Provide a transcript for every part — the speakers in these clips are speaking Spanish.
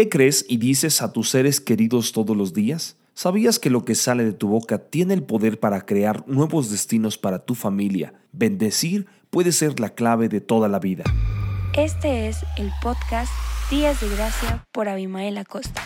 ¿Qué crees y dices a tus seres queridos todos los días? ¿Sabías que lo que sale de tu boca tiene el poder para crear nuevos destinos para tu familia? Bendecir puede ser la clave de toda la vida. Este es el podcast Días de Gracia por Abimael Acosta.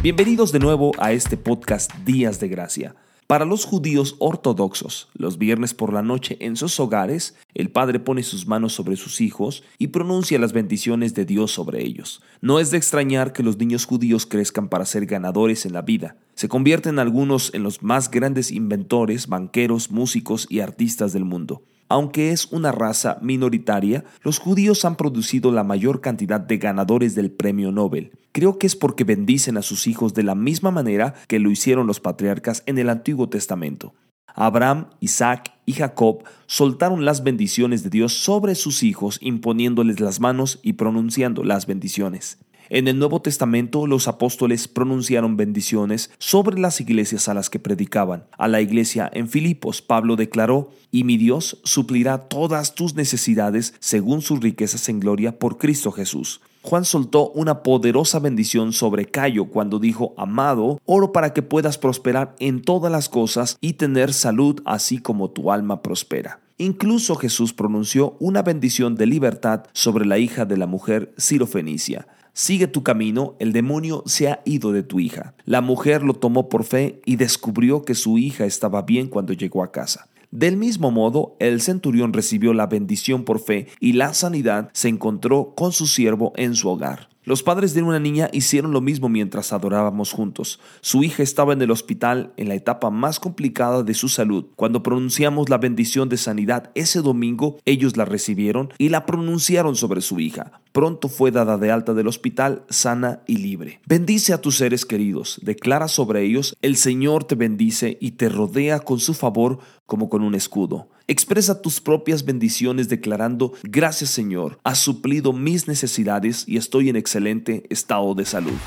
Bienvenidos de nuevo a este podcast Días de Gracia. Para los judíos ortodoxos, los viernes por la noche en sus hogares, el padre pone sus manos sobre sus hijos y pronuncia las bendiciones de Dios sobre ellos. No es de extrañar que los niños judíos crezcan para ser ganadores en la vida. Se convierten algunos en los más grandes inventores, banqueros, músicos y artistas del mundo. Aunque es una raza minoritaria, los judíos han producido la mayor cantidad de ganadores del premio Nobel. Creo que es porque bendicen a sus hijos de la misma manera que lo hicieron los patriarcas en el Antiguo Testamento. Abraham, Isaac y Jacob soltaron las bendiciones de Dios sobre sus hijos imponiéndoles las manos y pronunciando las bendiciones. En el Nuevo Testamento los apóstoles pronunciaron bendiciones sobre las iglesias a las que predicaban. A la iglesia en Filipos, Pablo declaró, y mi Dios suplirá todas tus necesidades según sus riquezas en gloria por Cristo Jesús. Juan soltó una poderosa bendición sobre Cayo cuando dijo, Amado, oro para que puedas prosperar en todas las cosas y tener salud así como tu alma prospera. Incluso Jesús pronunció una bendición de libertad sobre la hija de la mujer Fenicia. Sigue tu camino, el demonio se ha ido de tu hija. La mujer lo tomó por fe y descubrió que su hija estaba bien cuando llegó a casa. Del mismo modo, el centurión recibió la bendición por fe y la sanidad se encontró con su siervo en su hogar. Los padres de una niña hicieron lo mismo mientras adorábamos juntos. Su hija estaba en el hospital en la etapa más complicada de su salud. Cuando pronunciamos la bendición de sanidad ese domingo, ellos la recibieron y la pronunciaron sobre su hija. Pronto fue dada de alta del hospital sana y libre. Bendice a tus seres queridos, declara sobre ellos, el Señor te bendice y te rodea con su favor como con un escudo. Expresa tus propias bendiciones declarando, gracias Señor, has suplido mis necesidades y estoy en excelente estado de salud.